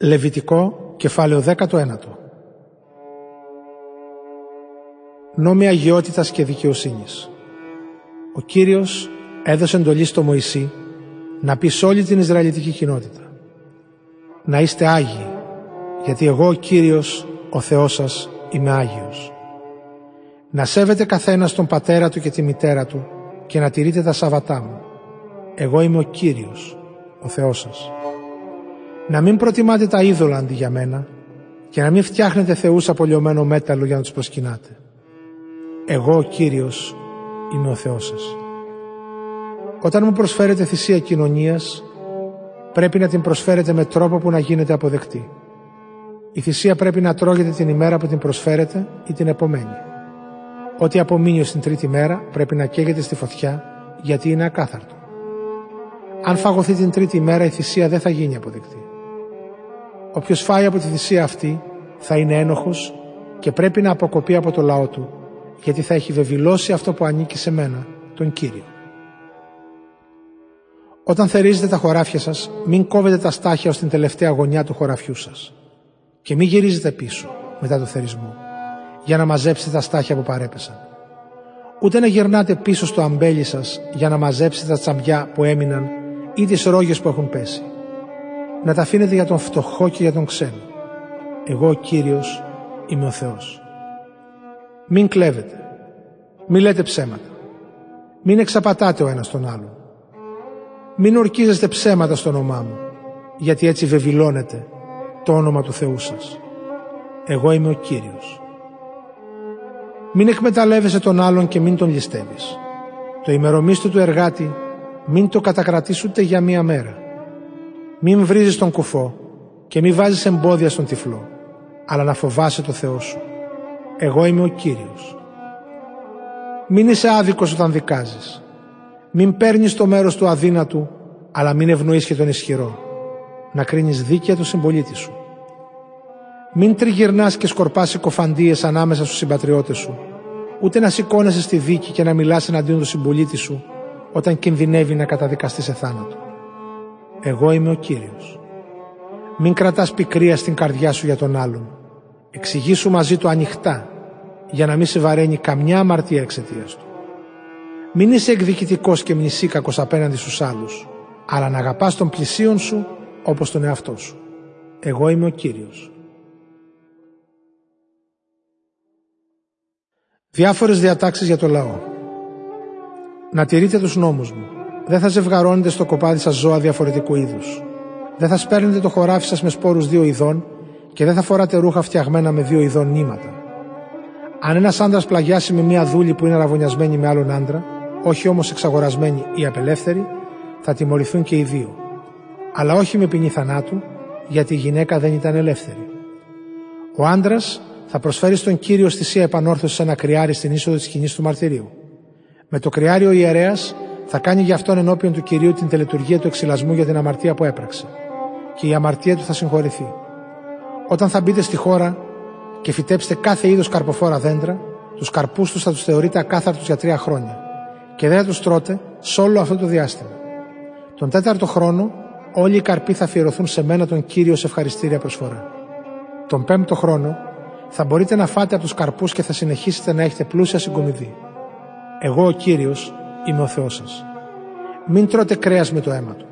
Λεβιτικό, κεφάλαιο 19. Νόμοι αγιότητας και δικαιοσύνης. Ο Κύριος έδωσε εντολή στο Μωυσή να πει σε όλη την Ισραηλιτική κοινότητα να είστε Άγιοι γιατί εγώ ο Κύριος ο Θεός σας είμαι Άγιος. Να σέβεται καθένας τον πατέρα του και τη μητέρα του και να τηρείτε τα Σαββατά μου. Εγώ είμαι ο Κύριος, ο Θεός σας. Να μην προτιμάτε τα είδωλα αντί για μένα και να μην φτιάχνετε θεούς από λιωμένο μέταλλο για να τους προσκυνάτε. Εγώ ο Κύριος είμαι ο Θεός σας. Όταν μου προσφέρετε θυσία κοινωνίας, πρέπει να την προσφέρετε με τρόπο που να γίνεται αποδεκτή. Η θυσία πρέπει να τρώγεται την ημέρα που την προσφέρετε ή την επομένη. Ό,τι απομείνει ως την τρίτη μέρα πρέπει να καίγεται στη φωτιά γιατί είναι ακάθαρτο. Αν φαγωθεί την τρίτη μέρα η θυσία δεν θα γίνει αποδεκτή. Όποιος φάει από τη θυσία αυτή θα είναι ένοχος και πρέπει να αποκοπεί από το λαό του γιατί θα έχει βεβηλώσει αυτό που ανήκει σε μένα, τον Κύριο. Όταν θερίζετε τα χωράφια σας, μην κόβετε τα στάχια ως την τελευταία γωνιά του χωραφιού σας και μην γυρίζετε πίσω μετά το θερισμό για να μαζέψετε τα στάχια που παρέπεσαν. Ούτε να γυρνάτε πίσω στο αμπέλι σας για να μαζέψετε τα τσαμπιά που έμειναν ή τις ρόγες που έχουν πέσει να τα αφήνετε για τον φτωχό και για τον ξένο. Εγώ ο Κύριος είμαι ο Θεός. Μην κλέβετε. Μην λέτε ψέματα. Μην εξαπατάτε ο ένας τον άλλον. Μην ορκίζεστε ψέματα στο όνομά μου, γιατί έτσι βεβηλώνετε το όνομα του Θεού σας. Εγώ είμαι ο Κύριος. Μην εκμεταλλεύεσαι τον άλλον και μην τον ληστεύεις. Το ημερομίσθο του εργάτη μην το κατακρατήσει ούτε για μία μέρα μην βρίζεις τον κουφό και μην βάζεις εμπόδια στον τυφλό, αλλά να φοβάσαι το Θεό σου. Εγώ είμαι ο Κύριος. Μην είσαι άδικος όταν δικάζεις. Μην παίρνεις το μέρος του αδύνατου, αλλά μην ευνοείς και τον ισχυρό. Να κρίνεις δίκαια του συμπολίτη σου. Μην τριγυρνάς και σκορπάς συκοφαντίες ανάμεσα στους συμπατριώτες σου, ούτε να σηκώνεσαι στη δίκη και να μιλάς εναντίον του συμπολίτη σου, όταν κινδυνεύει να καταδικαστεί σε θάνατο. Εγώ είμαι ο Κύριος. Μην κρατάς πικρία στην καρδιά σου για τον άλλον. Εξηγήσου μαζί του ανοιχτά, για να μην σε βαραίνει καμιά αμαρτία εξαιτίας του. Μην είσαι εκδικητικός και μνησίκακος απέναντι στους άλλους, αλλά να αγαπάς τον πλησίον σου όπως τον εαυτό σου. Εγώ είμαι ο Κύριος. Διάφορες διατάξεις για το λαό. Να τηρείτε τους νόμους μου. Δεν θα ζευγαρώνετε στο κοπάδι σας ζώα διαφορετικού είδους. Δεν θα σπέρνετε το χωράφι σας με σπόρους δύο ειδών και δεν θα φοράτε ρούχα φτιαγμένα με δύο ειδών νήματα. Αν ένας άντρας πλαγιάσει με μία δούλη που είναι αραβωνιασμένη με άλλον άντρα, όχι όμως εξαγορασμένη ή απελεύθερη, θα τιμωρηθούν και οι δύο. Αλλά όχι με ποινή θανάτου, γιατί η γυναίκα δεν ήταν ελεύθερη. Ο άντρας θα προσφέρει στον κύριο στη επανόρθωσης σε ένα κρυάρι στην είσοδο της σκηνής του μαρτυρίου. Με το κρυάριο ιερέας θα κάνει για αυτόν ενώπιον του κυρίου την τελετουργία του εξυλασμού για την αμαρτία που έπραξε. Και η αμαρτία του θα συγχωρηθεί. Όταν θα μπείτε στη χώρα και φυτέψετε κάθε είδος καρποφόρα δέντρα, τους καρπούς τους θα τους θεωρείτε ακάθαρτους για τρία χρόνια και δεν θα τους τρώτε σε όλο αυτό το διάστημα. Τον τέταρτο χρόνο όλοι οι καρποί θα αφιερωθούν σε μένα τον κύριο σε ευχαριστήρια προσφορά. Τον πέμπτο χρόνο θα μπορείτε να φάτε από τους καρπούς και θα συνεχίσετε να έχετε πλούσια συγκομιδή. Εγώ ο Κύριος είμαι ο Θεός σας. Μην τρώτε κρέας με το αίμα του.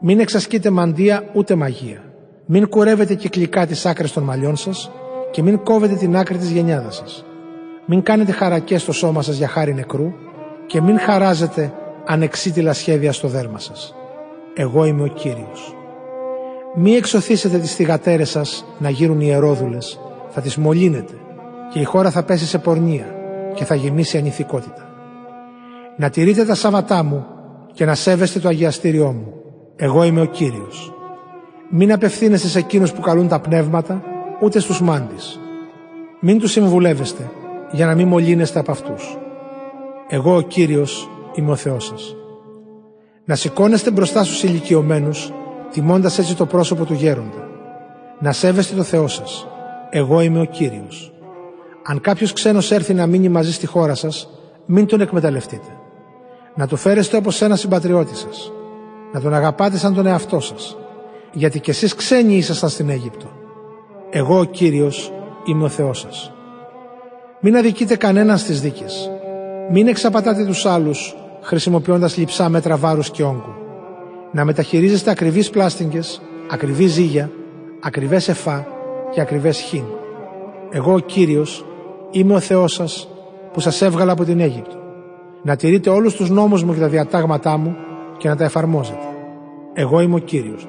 Μην εξασκείτε μαντεία ούτε μαγεία. Μην κουρεύετε κυκλικά τις άκρες των μαλλιών σας και μην κόβετε την άκρη της γενιάδας σας. Μην κάνετε χαρακές στο σώμα σας για χάρη νεκρού και μην χαράζετε ανεξίτηλα σχέδια στο δέρμα σας. Εγώ είμαι ο Κύριος. Μη εξωθήσετε τις θυγατέρες σας να γίνουν ιερόδουλες, θα τις μολύνετε και η χώρα θα πέσει σε πορνεία και θα γεμίσει ανηθικότητα να τηρείτε τα Σάββατά μου και να σέβεστε το αγιαστήριό μου. Εγώ είμαι ο Κύριος. Μην απευθύνεστε σε εκείνους που καλούν τα πνεύματα, ούτε στους μάντις. Μην τους συμβουλεύεστε, για να μην μολύνεστε από αυτούς. Εγώ ο Κύριος είμαι ο Θεός σας. Να σηκώνεστε μπροστά στους ηλικιωμένους, τιμώντας έτσι το πρόσωπο του γέροντα. Να σέβεστε το Θεό σας. Εγώ είμαι ο Κύριος. Αν κάποιος ξένος έρθει να μείνει μαζί στη χώρα σας, μην τον εκμεταλλευτείτε να το φέρεστε όπως ένα συμπατριώτη σας. Να τον αγαπάτε σαν τον εαυτό σας. γιατί κι εσείς ξένοι ήσασταν στην Αίγυπτο. Εγώ ο Κύριος είμαι ο Θεός σας. Μην αδικείτε κανέναν στις δίκες. Μην εξαπατάτε τους άλλους χρησιμοποιώντας λειψά μέτρα βάρους και όγκου. Να μεταχειρίζεστε ακριβείς πλάστιγγες, ακριβή ζύγια, ακριβές εφά και ακριβές χίν. Εγώ ο Κύριος είμαι ο Θεός σας που σας έβγαλα από την Αίγυπτο. Να τηρείτε όλους τους νόμους μου και τα διατάγματά μου και να τα εφαρμόζετε. Εγώ είμαι ο Κύριος.